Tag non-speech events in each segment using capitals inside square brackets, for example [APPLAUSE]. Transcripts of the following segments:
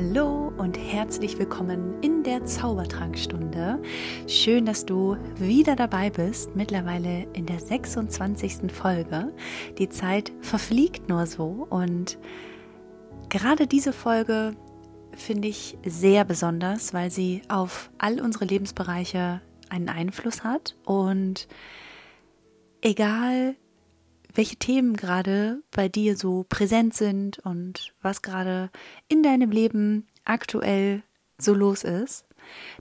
Hallo und herzlich willkommen in der Zaubertrankstunde. Schön, dass du wieder dabei bist, mittlerweile in der 26. Folge. Die Zeit verfliegt nur so und gerade diese Folge finde ich sehr besonders, weil sie auf all unsere Lebensbereiche einen Einfluss hat und egal welche Themen gerade bei dir so präsent sind und was gerade in deinem Leben aktuell so los ist.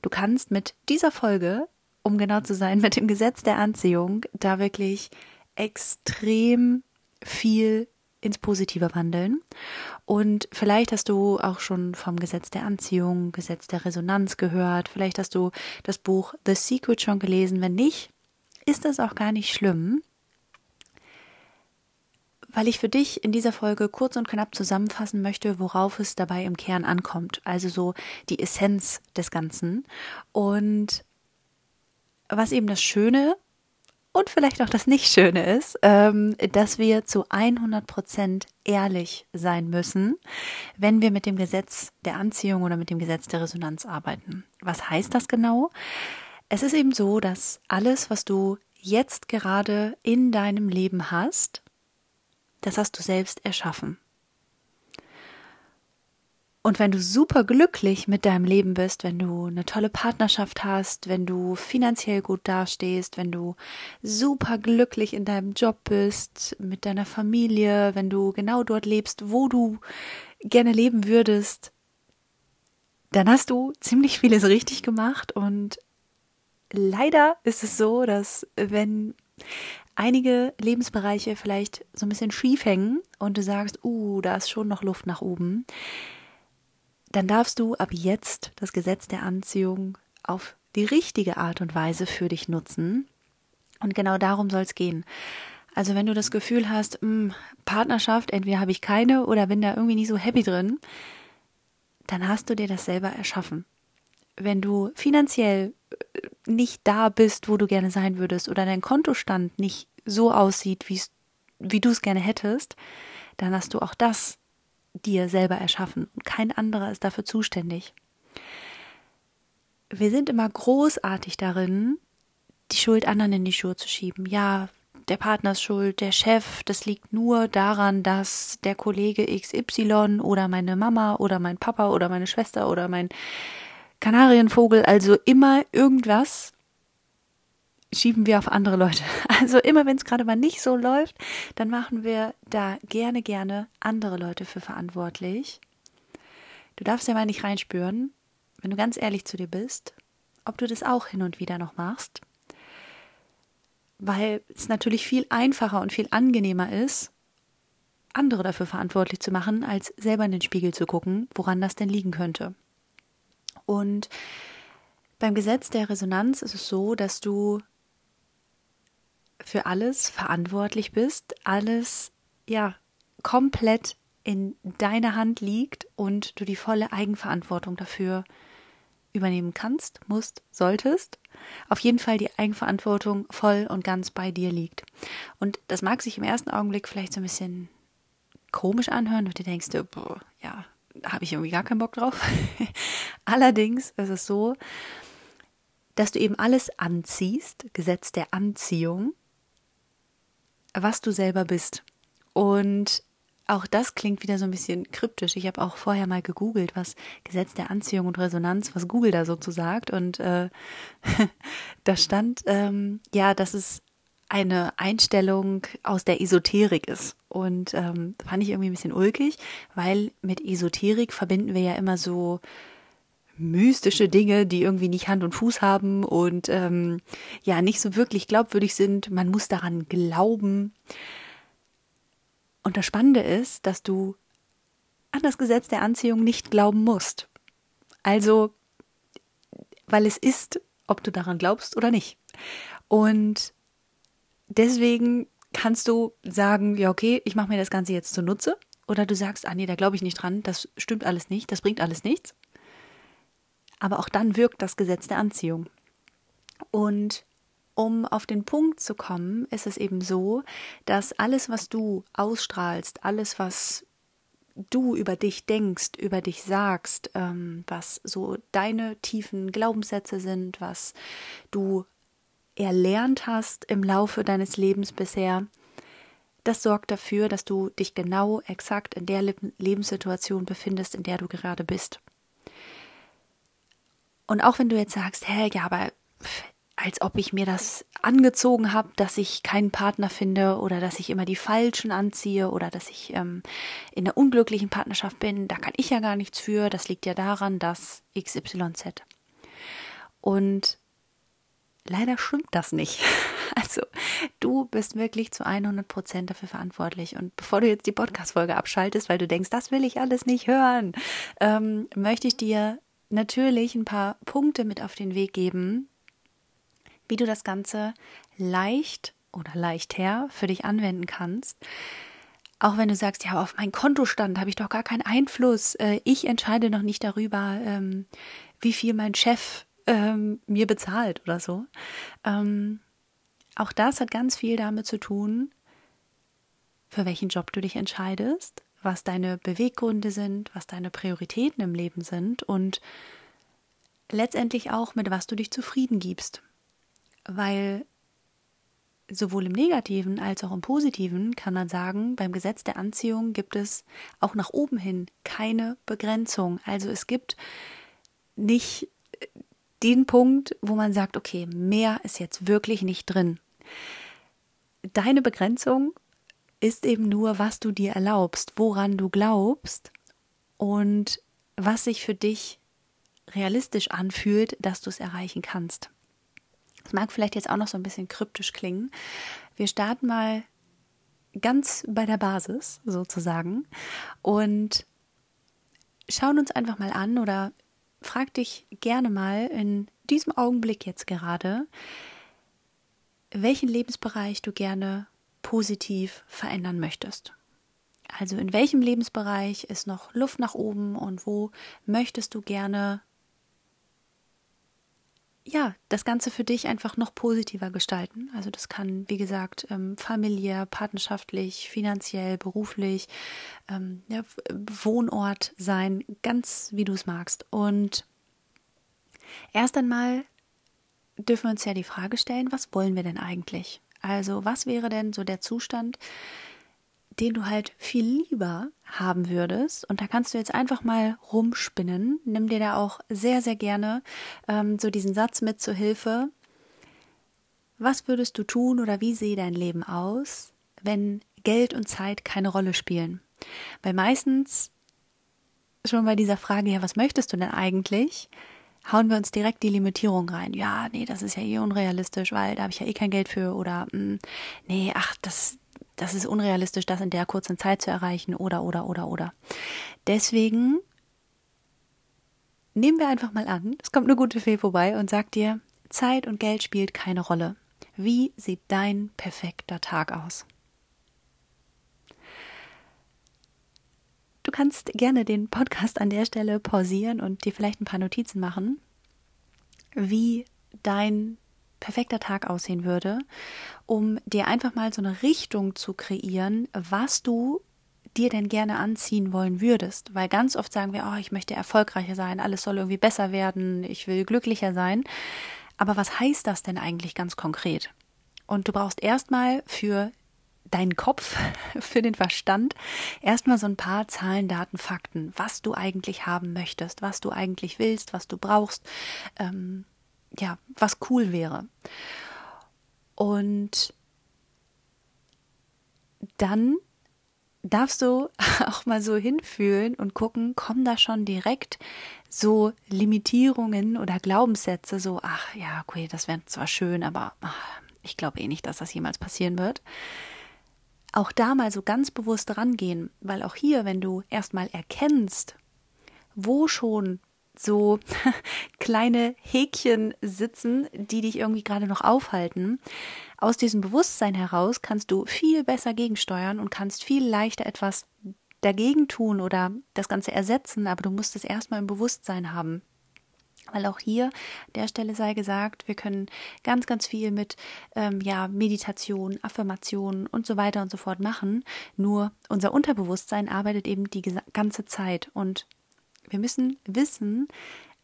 Du kannst mit dieser Folge, um genau zu sein, mit dem Gesetz der Anziehung, da wirklich extrem viel ins Positive wandeln. Und vielleicht hast du auch schon vom Gesetz der Anziehung, Gesetz der Resonanz gehört. Vielleicht hast du das Buch The Secret schon gelesen. Wenn nicht, ist das auch gar nicht schlimm weil ich für dich in dieser Folge kurz und knapp zusammenfassen möchte, worauf es dabei im Kern ankommt. Also so die Essenz des Ganzen. Und was eben das Schöne und vielleicht auch das Nicht-Schöne ist, ähm, dass wir zu 100 Prozent ehrlich sein müssen, wenn wir mit dem Gesetz der Anziehung oder mit dem Gesetz der Resonanz arbeiten. Was heißt das genau? Es ist eben so, dass alles, was du jetzt gerade in deinem Leben hast, das hast du selbst erschaffen. Und wenn du super glücklich mit deinem Leben bist, wenn du eine tolle Partnerschaft hast, wenn du finanziell gut dastehst, wenn du super glücklich in deinem Job bist, mit deiner Familie, wenn du genau dort lebst, wo du gerne leben würdest, dann hast du ziemlich vieles richtig gemacht und leider ist es so, dass wenn einige Lebensbereiche vielleicht so ein bisschen schief hängen und du sagst, uh, da ist schon noch Luft nach oben, dann darfst du ab jetzt das Gesetz der Anziehung auf die richtige Art und Weise für dich nutzen. Und genau darum soll es gehen. Also wenn du das Gefühl hast, mh, hm, Partnerschaft, entweder habe ich keine oder bin da irgendwie nicht so happy drin, dann hast du dir das selber erschaffen. Wenn du finanziell nicht da bist, wo du gerne sein würdest oder dein Kontostand nicht so aussieht, wie du es gerne hättest, dann hast du auch das dir selber erschaffen und kein anderer ist dafür zuständig. Wir sind immer großartig darin, die Schuld anderen in die Schuhe zu schieben. Ja, der Partner ist schuld, der Chef, das liegt nur daran, dass der Kollege XY oder meine Mama oder mein Papa oder meine Schwester oder mein Kanarienvogel, also immer irgendwas schieben wir auf andere Leute. [LAUGHS] Also immer wenn es gerade mal nicht so läuft, dann machen wir da gerne, gerne andere Leute für verantwortlich. Du darfst ja mal nicht reinspüren, wenn du ganz ehrlich zu dir bist, ob du das auch hin und wieder noch machst. Weil es natürlich viel einfacher und viel angenehmer ist, andere dafür verantwortlich zu machen, als selber in den Spiegel zu gucken, woran das denn liegen könnte. Und beim Gesetz der Resonanz ist es so, dass du für alles verantwortlich bist, alles ja komplett in deiner Hand liegt und du die volle Eigenverantwortung dafür übernehmen kannst, musst, solltest. Auf jeden Fall die Eigenverantwortung voll und ganz bei dir liegt. Und das mag sich im ersten Augenblick vielleicht so ein bisschen komisch anhören und du denkst, boah, ja, habe ich irgendwie gar keinen Bock drauf. [LAUGHS] Allerdings ist es so, dass du eben alles anziehst, Gesetz der Anziehung, was du selber bist. Und auch das klingt wieder so ein bisschen kryptisch. Ich habe auch vorher mal gegoogelt, was Gesetz der Anziehung und Resonanz, was Google da so zu sagt. Und äh, [LAUGHS] da stand, ähm, ja, dass es eine Einstellung aus der Esoterik ist. Und ähm, fand ich irgendwie ein bisschen ulkig, weil mit Esoterik verbinden wir ja immer so mystische Dinge, die irgendwie nicht Hand und Fuß haben und ähm, ja nicht so wirklich glaubwürdig sind. Man muss daran glauben. Und das Spannende ist, dass du an das Gesetz der Anziehung nicht glauben musst. Also, weil es ist, ob du daran glaubst oder nicht. Und deswegen kannst du sagen, ja, okay, ich mache mir das Ganze jetzt zunutze. Oder du sagst, ah nee, da glaube ich nicht dran, das stimmt alles nicht, das bringt alles nichts. Aber auch dann wirkt das Gesetz der Anziehung. Und um auf den Punkt zu kommen, ist es eben so, dass alles, was du ausstrahlst, alles, was du über dich denkst, über dich sagst, ähm, was so deine tiefen Glaubenssätze sind, was du erlernt hast im Laufe deines Lebens bisher, das sorgt dafür, dass du dich genau exakt in der Lebenssituation befindest, in der du gerade bist. Und auch wenn du jetzt sagst, hä, ja, aber als ob ich mir das angezogen habe, dass ich keinen Partner finde oder dass ich immer die Falschen anziehe oder dass ich ähm, in einer unglücklichen Partnerschaft bin, da kann ich ja gar nichts für. Das liegt ja daran, dass XYZ. Und leider stimmt das nicht. [LAUGHS] Also du bist wirklich zu 100 Prozent dafür verantwortlich. Und bevor du jetzt die Podcast-Folge abschaltest, weil du denkst, das will ich alles nicht hören, ähm, möchte ich dir natürlich ein paar Punkte mit auf den Weg geben, wie du das Ganze leicht oder leichter für dich anwenden kannst. Auch wenn du sagst, ja, auf meinen Kontostand habe ich doch gar keinen Einfluss. Äh, ich entscheide noch nicht darüber, ähm, wie viel mein Chef ähm, mir bezahlt oder so. Ähm, auch das hat ganz viel damit zu tun, für welchen Job du dich entscheidest, was deine Beweggründe sind, was deine Prioritäten im Leben sind und letztendlich auch, mit was du dich zufrieden gibst weil sowohl im negativen als auch im positiven kann man sagen, beim Gesetz der Anziehung gibt es auch nach oben hin keine Begrenzung. Also es gibt nicht den Punkt, wo man sagt, okay, mehr ist jetzt wirklich nicht drin. Deine Begrenzung ist eben nur, was du dir erlaubst, woran du glaubst und was sich für dich realistisch anfühlt, dass du es erreichen kannst. Das mag vielleicht jetzt auch noch so ein bisschen kryptisch klingen. Wir starten mal ganz bei der Basis sozusagen und schauen uns einfach mal an oder frag dich gerne mal in diesem Augenblick jetzt gerade, welchen Lebensbereich du gerne positiv verändern möchtest. Also in welchem Lebensbereich ist noch Luft nach oben und wo möchtest du gerne ja, das Ganze für dich einfach noch positiver gestalten. Also das kann, wie gesagt, ähm, familiär, partnerschaftlich, finanziell, beruflich, ähm, ja, Wohnort sein, ganz wie du es magst. Und erst einmal dürfen wir uns ja die Frage stellen, was wollen wir denn eigentlich? Also was wäre denn so der Zustand, den du halt viel lieber haben würdest. Und da kannst du jetzt einfach mal rumspinnen. Nimm dir da auch sehr, sehr gerne ähm, so diesen Satz mit zur Hilfe. Was würdest du tun oder wie sehe dein Leben aus, wenn Geld und Zeit keine Rolle spielen? Weil meistens schon bei dieser Frage, ja, was möchtest du denn eigentlich? Hauen wir uns direkt die Limitierung rein. Ja, nee, das ist ja eh unrealistisch, weil da habe ich ja eh kein Geld für oder mh, mm, nee, ach, das das ist unrealistisch, das in der kurzen Zeit zu erreichen oder, oder, oder, oder. Deswegen nehmen wir einfach mal an, es kommt eine gute Fee vorbei und sagt dir, Zeit und Geld spielt keine Rolle. Wie sieht dein perfekter Tag aus? Du kannst gerne den Podcast an der Stelle pausieren und dir vielleicht ein paar Notizen machen, wie dein perfekter Tag aussehen würde, um dir einfach mal so eine Richtung zu kreieren, was du dir denn gerne anziehen wollen würdest. Weil ganz oft sagen wir, oh, ich möchte erfolgreicher sein, alles soll irgendwie besser werden, ich will glücklicher sein. Aber was heißt das denn eigentlich ganz konkret? Und du brauchst erstmal für deinen Kopf, [LAUGHS] für den Verstand, erstmal so ein paar Zahlen, Daten, Fakten, was du eigentlich haben möchtest, was du eigentlich willst, was du brauchst. Ähm, ja, was cool wäre. Und dann darfst du [LAUGHS] auch mal so hinfühlen und gucken, kommen da schon direkt so Limitierungen oder Glaubenssätze, so, ach ja, okay, das wäre zwar schön, aber ach, ich glaube eh nicht, dass das jemals passieren wird. Auch da mal so ganz bewusst rangehen, weil auch hier, wenn du erstmal erkennst, wo schon so [LAUGHS] kleine Häkchen sitzen, die dich irgendwie gerade noch aufhalten. Aus diesem Bewusstsein heraus kannst du viel besser gegensteuern und kannst viel leichter etwas dagegen tun oder das Ganze ersetzen, aber du musst es erstmal im Bewusstsein haben. Weil auch hier der Stelle sei gesagt, wir können ganz, ganz viel mit ähm, ja, Meditation, Affirmationen und so weiter und so fort machen. Nur unser Unterbewusstsein arbeitet eben die ganze Zeit. Und wir müssen wissen,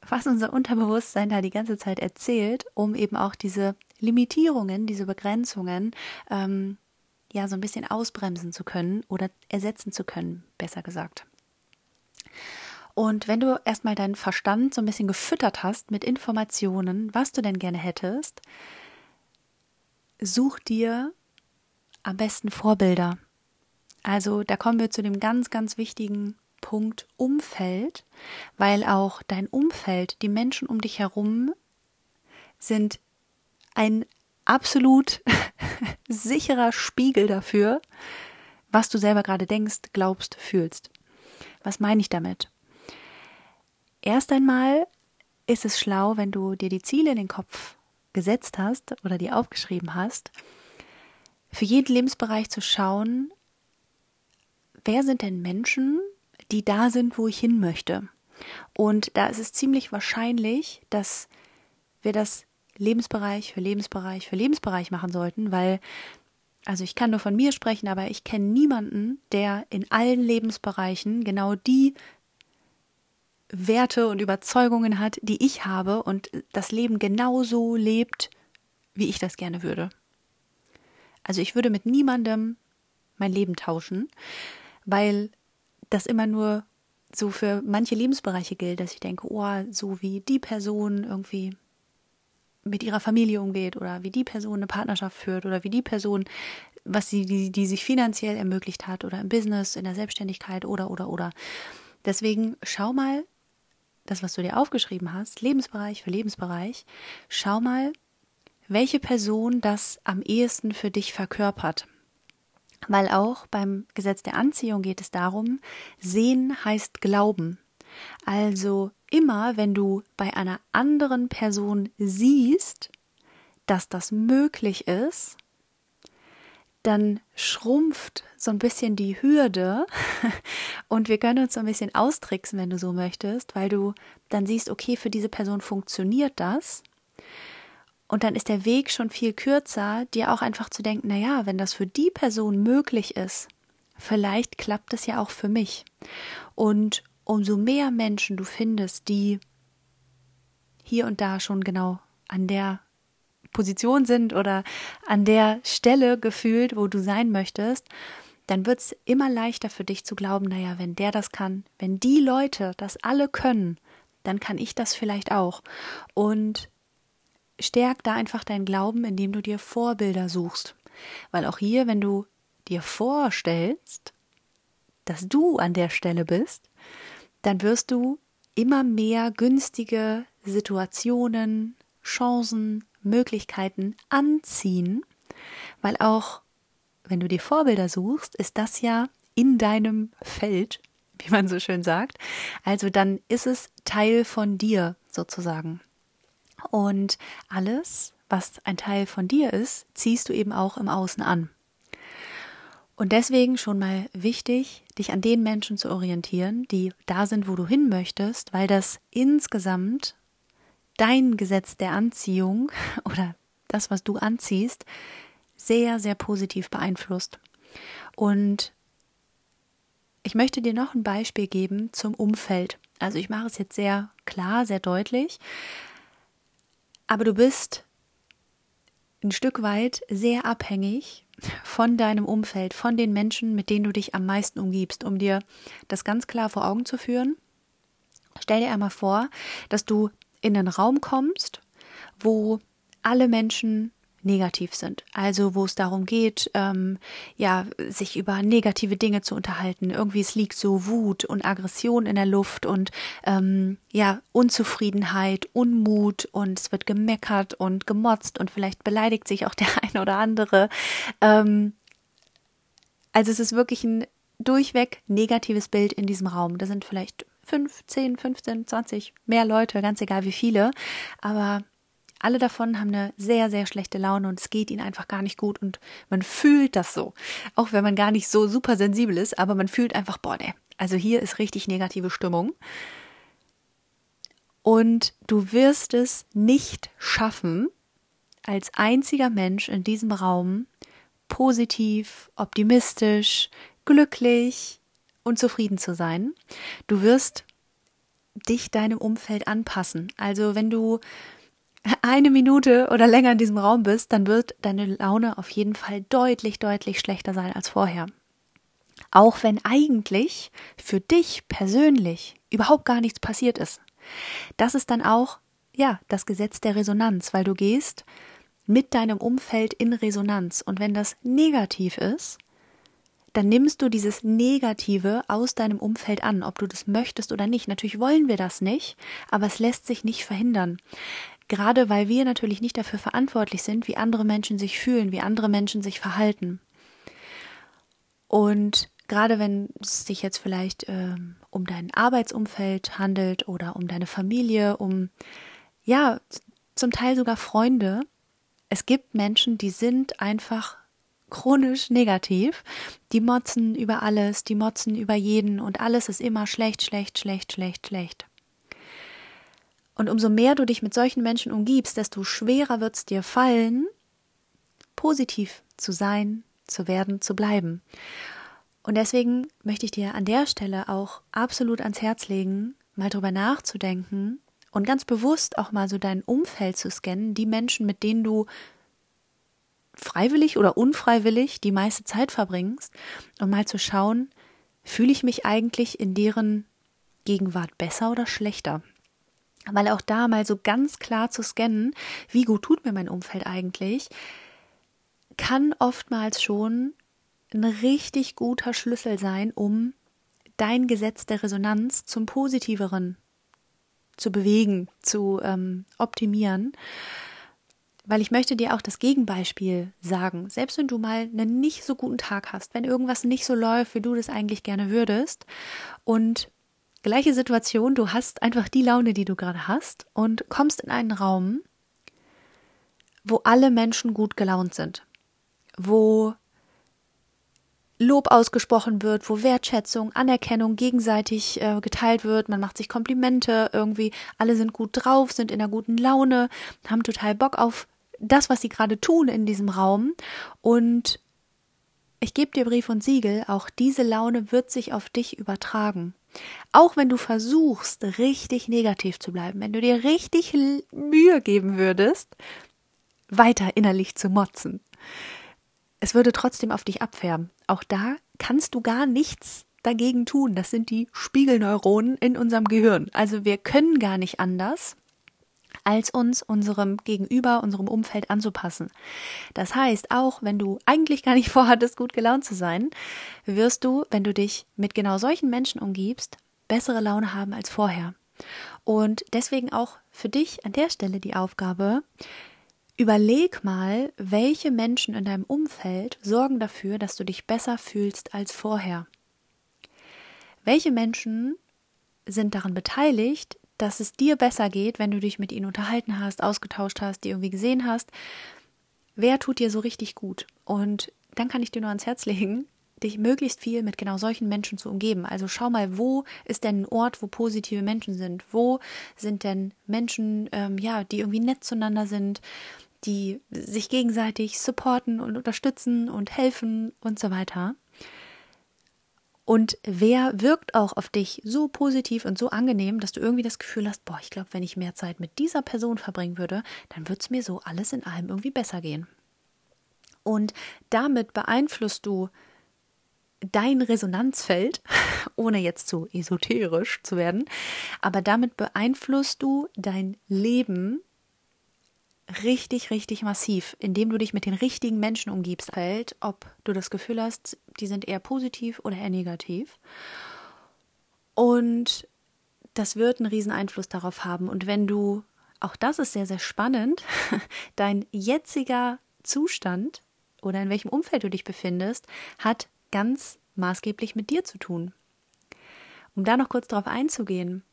was unser Unterbewusstsein da die ganze Zeit erzählt, um eben auch diese Limitierungen, diese Begrenzungen ähm, ja so ein bisschen ausbremsen zu können oder ersetzen zu können, besser gesagt. Und wenn du erstmal deinen Verstand so ein bisschen gefüttert hast mit Informationen, was du denn gerne hättest, such dir am besten Vorbilder. Also da kommen wir zu dem ganz, ganz wichtigen Punkt Umfeld, weil auch dein Umfeld, die Menschen um dich herum sind ein absolut [LAUGHS] sicherer Spiegel dafür, was du selber gerade denkst, glaubst, fühlst. Was meine ich damit? Erst einmal ist es schlau, wenn du dir die Ziele in den Kopf gesetzt hast oder die aufgeschrieben hast, für jeden Lebensbereich zu schauen, wer sind denn Menschen, die da sind, wo ich hin möchte. Und da ist es ziemlich wahrscheinlich, dass wir das Lebensbereich für Lebensbereich für Lebensbereich machen sollten, weil, also ich kann nur von mir sprechen, aber ich kenne niemanden, der in allen Lebensbereichen genau die Werte und Überzeugungen hat, die ich habe und das Leben genauso lebt, wie ich das gerne würde. Also ich würde mit niemandem mein Leben tauschen, weil das immer nur so für manche Lebensbereiche gilt, dass ich denke, oh, so wie die Person irgendwie mit ihrer Familie umgeht oder wie die Person eine Partnerschaft führt oder wie die Person, was sie, die, die sich finanziell ermöglicht hat oder im Business, in der Selbstständigkeit oder, oder, oder. Deswegen schau mal, das, was du dir aufgeschrieben hast, Lebensbereich für Lebensbereich, schau mal, welche Person das am ehesten für dich verkörpert. Weil auch beim Gesetz der Anziehung geht es darum, sehen heißt glauben. Also immer, wenn du bei einer anderen Person siehst, dass das möglich ist, dann schrumpft so ein bisschen die Hürde [LAUGHS] und wir können uns so ein bisschen austricksen, wenn du so möchtest, weil du dann siehst, okay, für diese Person funktioniert das. Und dann ist der Weg schon viel kürzer, dir auch einfach zu denken, na ja, wenn das für die Person möglich ist, vielleicht klappt es ja auch für mich. Und umso mehr Menschen du findest, die hier und da schon genau an der Position sind oder an der Stelle gefühlt, wo du sein möchtest, dann wird es immer leichter für dich zu glauben, naja, wenn der das kann, wenn die Leute das alle können, dann kann ich das vielleicht auch. Und stärk da einfach dein Glauben, indem du dir Vorbilder suchst. Weil auch hier, wenn du dir vorstellst, dass du an der Stelle bist, dann wirst du immer mehr günstige Situationen, Chancen, Möglichkeiten anziehen, weil auch wenn du dir Vorbilder suchst, ist das ja in deinem Feld, [LAUGHS] wie man so schön sagt. Also dann ist es Teil von dir sozusagen. Und alles, was ein Teil von dir ist, ziehst du eben auch im Außen an. Und deswegen schon mal wichtig, dich an den Menschen zu orientieren, die da sind, wo du hin möchtest, weil das insgesamt dein Gesetz der Anziehung [LAUGHS] oder das, was du anziehst, sehr, sehr positiv beeinflusst. Und ich möchte dir noch ein Beispiel geben zum Umfeld. Also ich mache es jetzt sehr klar, sehr deutlich, aber du bist ein Stück weit sehr abhängig von deinem Umfeld, von den Menschen, mit denen du dich am meisten umgibst, um dir das ganz klar vor Augen zu führen. Stell dir einmal vor, dass du in einen Raum kommst, wo alle Menschen negativ sind. Also wo es darum geht, ähm, ja, sich über negative Dinge zu unterhalten. Irgendwie es liegt so Wut und Aggression in der Luft und ähm, ja, Unzufriedenheit, Unmut und es wird gemeckert und gemotzt und vielleicht beleidigt sich auch [LAUGHS] der eine oder andere. Ähm, also es ist wirklich ein durchweg negatives Bild in diesem Raum. Da sind vielleicht fünf, zehn, 15, 20, mehr Leute, ganz egal wie viele. Aber alle davon haben eine sehr, sehr schlechte Laune und es geht ihnen einfach gar nicht gut und man fühlt das so. Auch wenn man gar nicht so super sensibel ist, aber man fühlt einfach, boah, ne, also hier ist richtig negative Stimmung. Und du wirst es nicht schaffen, als einziger Mensch in diesem Raum positiv, optimistisch, glücklich und zufrieden zu sein. Du wirst dich deinem Umfeld anpassen. Also wenn du eine Minute oder länger in diesem Raum bist, dann wird deine Laune auf jeden Fall deutlich, deutlich schlechter sein als vorher. Auch wenn eigentlich für dich persönlich überhaupt gar nichts passiert ist. Das ist dann auch, ja, das Gesetz der Resonanz, weil du gehst mit deinem Umfeld in Resonanz. Und wenn das negativ ist, dann nimmst du dieses Negative aus deinem Umfeld an, ob du das möchtest oder nicht. Natürlich wollen wir das nicht, aber es lässt sich nicht verhindern. Gerade weil wir natürlich nicht dafür verantwortlich sind, wie andere Menschen sich fühlen, wie andere Menschen sich verhalten. Und gerade wenn es sich jetzt vielleicht äh, um dein Arbeitsumfeld handelt oder um deine Familie, um ja, zum Teil sogar Freunde, es gibt Menschen, die sind einfach chronisch negativ. Die motzen über alles, die motzen über jeden und alles ist immer schlecht, schlecht, schlecht, schlecht, schlecht. Und umso mehr du dich mit solchen Menschen umgibst, desto schwerer wird es dir fallen, positiv zu sein, zu werden, zu bleiben. Und deswegen möchte ich dir an der Stelle auch absolut ans Herz legen, mal drüber nachzudenken, und ganz bewusst auch mal so dein Umfeld zu scannen, die Menschen, mit denen du freiwillig oder unfreiwillig die meiste Zeit verbringst, um mal zu schauen, fühle ich mich eigentlich in deren Gegenwart besser oder schlechter? Weil auch da mal so ganz klar zu scannen, wie gut tut mir mein Umfeld eigentlich, kann oftmals schon ein richtig guter Schlüssel sein, um dein Gesetz der Resonanz zum Positiveren zu bewegen, zu ähm, optimieren. Weil ich möchte dir auch das Gegenbeispiel sagen. Selbst wenn du mal einen nicht so guten Tag hast, wenn irgendwas nicht so läuft, wie du das eigentlich gerne würdest und gleiche Situation, du hast einfach die Laune, die du gerade hast und kommst in einen Raum, wo alle Menschen gut gelaunt sind, wo Lob ausgesprochen wird, wo Wertschätzung, Anerkennung gegenseitig äh, geteilt wird, man macht sich Komplimente, irgendwie alle sind gut drauf, sind in einer guten Laune, haben total Bock auf das, was sie gerade tun in diesem Raum und ich gebe dir Brief und Siegel, auch diese Laune wird sich auf dich übertragen. Auch wenn du versuchst, richtig negativ zu bleiben, wenn du dir richtig Mühe geben würdest, weiter innerlich zu motzen es würde trotzdem auf dich abfärben. Auch da kannst du gar nichts dagegen tun. Das sind die Spiegelneuronen in unserem Gehirn. Also wir können gar nicht anders, als uns unserem Gegenüber, unserem Umfeld anzupassen. Das heißt, auch wenn du eigentlich gar nicht [LAUGHS] vorhattest, gut gelaunt zu sein, wirst du, wenn du dich mit genau solchen Menschen umgibst, bessere Laune haben als vorher. Und deswegen auch für dich an der Stelle die Aufgabe, Überleg mal, welche Menschen in deinem Umfeld sorgen dafür, dass du dich besser fühlst als vorher. Welche Menschen sind daran beteiligt, dass es dir besser geht, wenn du dich mit ihnen unterhalten hast, ausgetauscht hast, die irgendwie gesehen hast? Wer tut dir so richtig gut? Und dann kann ich dir nur ans Herz legen, dich möglichst viel mit genau solchen Menschen zu umgeben. Also schau mal, wo ist denn ein Ort, wo positive Menschen sind? Wo sind denn Menschen, ähm, ja, die irgendwie nett zueinander sind? die sich gegenseitig supporten und unterstützen und helfen und so weiter. Und wer wirkt auch auf dich so positiv und so angenehm, dass du irgendwie das Gefühl hast, boah, ich glaube, wenn ich mehr Zeit mit dieser Person verbringen würde, dann würde es mir so alles in allem irgendwie besser gehen. Und damit beeinflusst du dein Resonanzfeld, [LAUGHS] ohne jetzt zu esoterisch zu werden, aber damit beeinflusst du dein Leben richtig, richtig massiv, indem du dich mit den richtigen Menschen umgibst, fällt, ob du das Gefühl hast, die sind eher positiv oder eher negativ. Und das wird einen riesen Einfluss darauf haben. Und wenn du, auch das ist sehr, sehr spannend, [LAUGHS] dein jetziger Zustand oder in welchem Umfeld du dich befindest, hat ganz maßgeblich mit dir zu tun. Um da noch kurz darauf einzugehen,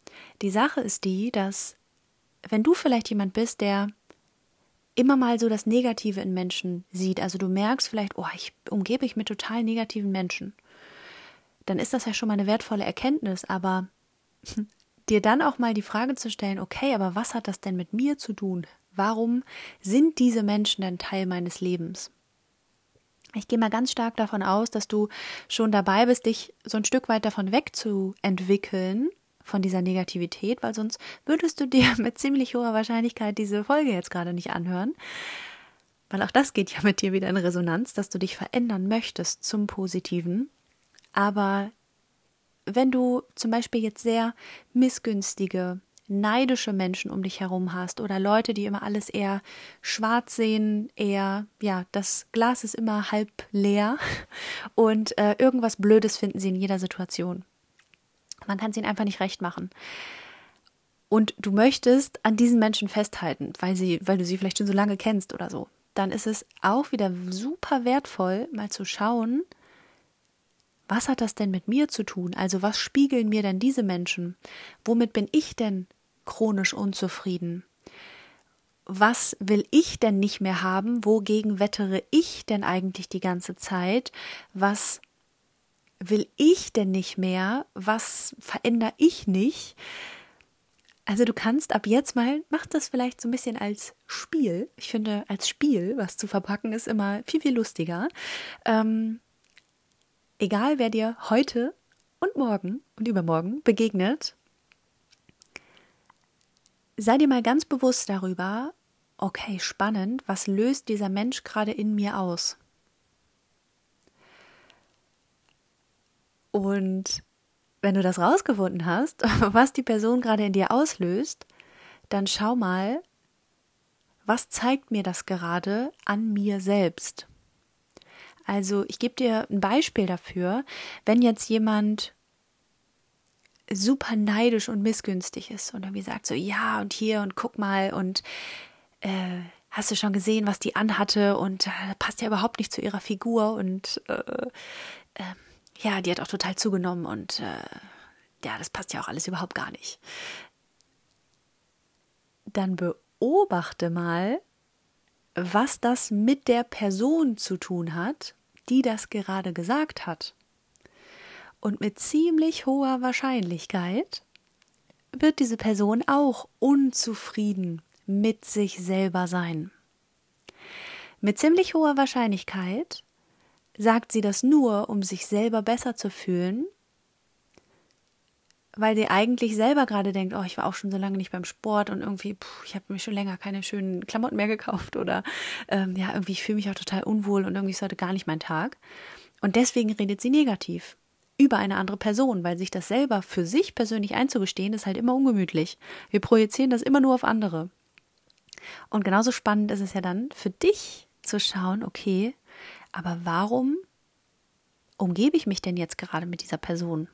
die Sache ist die, dass wenn du vielleicht jemand bist, der immer mal so das Negative in Menschen sieht, also du merkst vielleicht, oh, ich umgebe mich mit total negativen Menschen, dann ist das ja schon mal eine wertvolle Erkenntnis, aber [LAUGHS] dir dann auch mal die Frage zu stellen, okay, aber was hat das denn mit mir zu tun? Warum sind diese Menschen denn Teil meines Lebens? Ich gehe mal ganz stark davon aus, dass du schon dabei bist, dich so ein Stück weit davon wegzuentwickeln, von dieser Negativität, weil sonst würdest du dir [LAUGHS] mit ziemlich hoher Wahrscheinlichkeit diese Folge jetzt gerade nicht anhören. Weil auch das geht ja mit dir wieder in Resonanz, dass du dich verändern möchtest zum Positiven. Aber wenn du zum Beispiel jetzt sehr missgünstige, neidische Menschen um dich herum hast oder Leute, die immer alles eher schwarz sehen, eher, ja, das Glas ist immer halb leer [LAUGHS] und äh, irgendwas Blödes finden sie in jeder Situation. Man kann es ihnen einfach nicht recht machen. Und du möchtest an diesen Menschen festhalten, weil sie, weil du sie vielleicht schon so lange kennst oder so. Dann ist es auch wieder super wertvoll, mal zu schauen, was hat das denn mit mir zu tun? Also was spiegeln mir denn diese Menschen? Womit bin ich denn chronisch unzufrieden? Was will ich denn nicht mehr haben? Wogegen wettere ich denn eigentlich die ganze Zeit? Was will ich denn nicht mehr? Was verändere ich nicht? Also du kannst ab jetzt mal, mach das vielleicht so ein bisschen als Spiel. Ich finde, als Spiel was zu verpacken ist immer viel, viel lustiger. Ähm, egal wer dir heute und morgen und übermorgen begegnet, sei dir mal ganz bewusst darüber, okay, spannend, was löst dieser Mensch gerade in mir aus? Und wenn du das rausgefunden hast, [LAUGHS] was die Person gerade in dir auslöst, dann schau mal, was zeigt mir das gerade an mir selbst? Also ich gebe dir ein Beispiel dafür, wenn jetzt jemand super neidisch und missgünstig ist und irgendwie sagt so, ja und hier und guck mal und äh, hast du schon gesehen, was die anhatte und äh, passt ja überhaupt nicht zu ihrer Figur und äh, äh, ja, die hat auch total zugenommen und äh, ja, das passt ja auch alles überhaupt gar nicht. Dann beobachte mal, was das mit der Person zu tun hat, die das gerade gesagt hat. Und mit ziemlich hoher Wahrscheinlichkeit wird diese Person auch unzufrieden mit sich selber sein. Mit ziemlich hoher Wahrscheinlichkeit sagt sie das nur, um sich selber besser zu fühlen, weil sie eigentlich selber gerade denkt, oh, ich war auch schon so lange nicht beim Sport und irgendwie, puh, ich habe mir schon länger keine schönen Klamotten mehr gekauft oder ähm, ja, irgendwie, ich fühle mich auch total unwohl und irgendwie ist heute gar nicht mein Tag. Und deswegen redet sie negativ über eine andere Person, weil sich das selber für sich persönlich einzugestehen, ist halt immer ungemütlich. Wir projizieren das immer nur auf andere. Und genauso spannend ist es ja dann für dich zu schauen, okay, aber warum umgebe ich mich denn jetzt gerade mit dieser Person?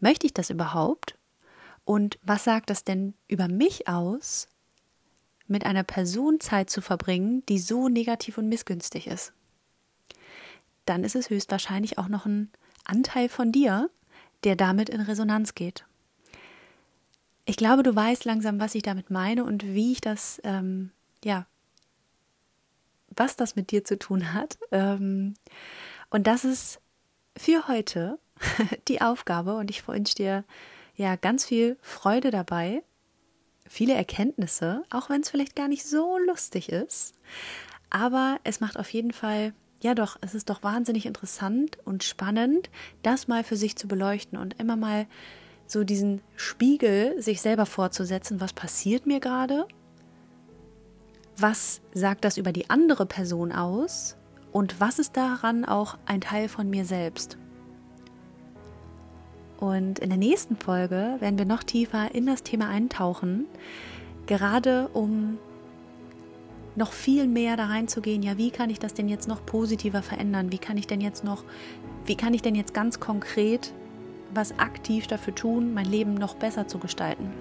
Möchte ich das überhaupt? Und was sagt das denn über mich aus, mit einer Person Zeit zu verbringen, die so negativ und missgünstig ist? Dann ist es höchstwahrscheinlich auch noch ein Anteil von dir, der damit in Resonanz geht. Ich glaube, du weißt langsam, was ich damit meine und wie ich das, ähm, ja, was das mit dir zu tun hat. Ähm, und das ist für heute [LAUGHS] die Aufgabe und ich wünsche dir ja ganz viel Freude dabei, viele Erkenntnisse, auch wenn es vielleicht gar nicht so lustig ist. Aber es macht auf jeden Fall, ja doch, es ist doch wahnsinnig interessant und spannend, das mal für sich zu beleuchten und immer mal so diesen Spiegel sich selber vorzusetzen, was passiert mir gerade? Was sagt das über die andere Person aus? Und was ist daran auch ein Teil von mir selbst? Und in der nächsten Folge werden wir noch tiefer in das Thema eintauchen, gerade um noch viel mehr da reinzugehen, ja, wie kann ich das denn jetzt noch positiver verändern? Wie kann ich denn jetzt noch, wie kann ich denn jetzt ganz konkret was aktiv dafür tun, mein Leben noch besser zu gestalten?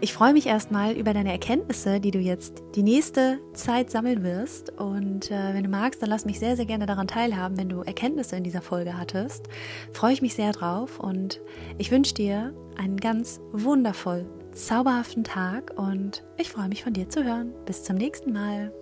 Ich freue mich erstmal über deine Erkenntnisse, die du jetzt die nächste Zeit sammeln wirst. Und äh, wenn du magst, dann lass mich sehr, sehr gerne daran teilhaben, wenn du Erkenntnisse in dieser Folge hattest. Freue ich mich sehr drauf und ich wünsche dir einen ganz wundervoll zauberhaften Tag und ich freue mich von dir zu hören. Bis zum nächsten Mal.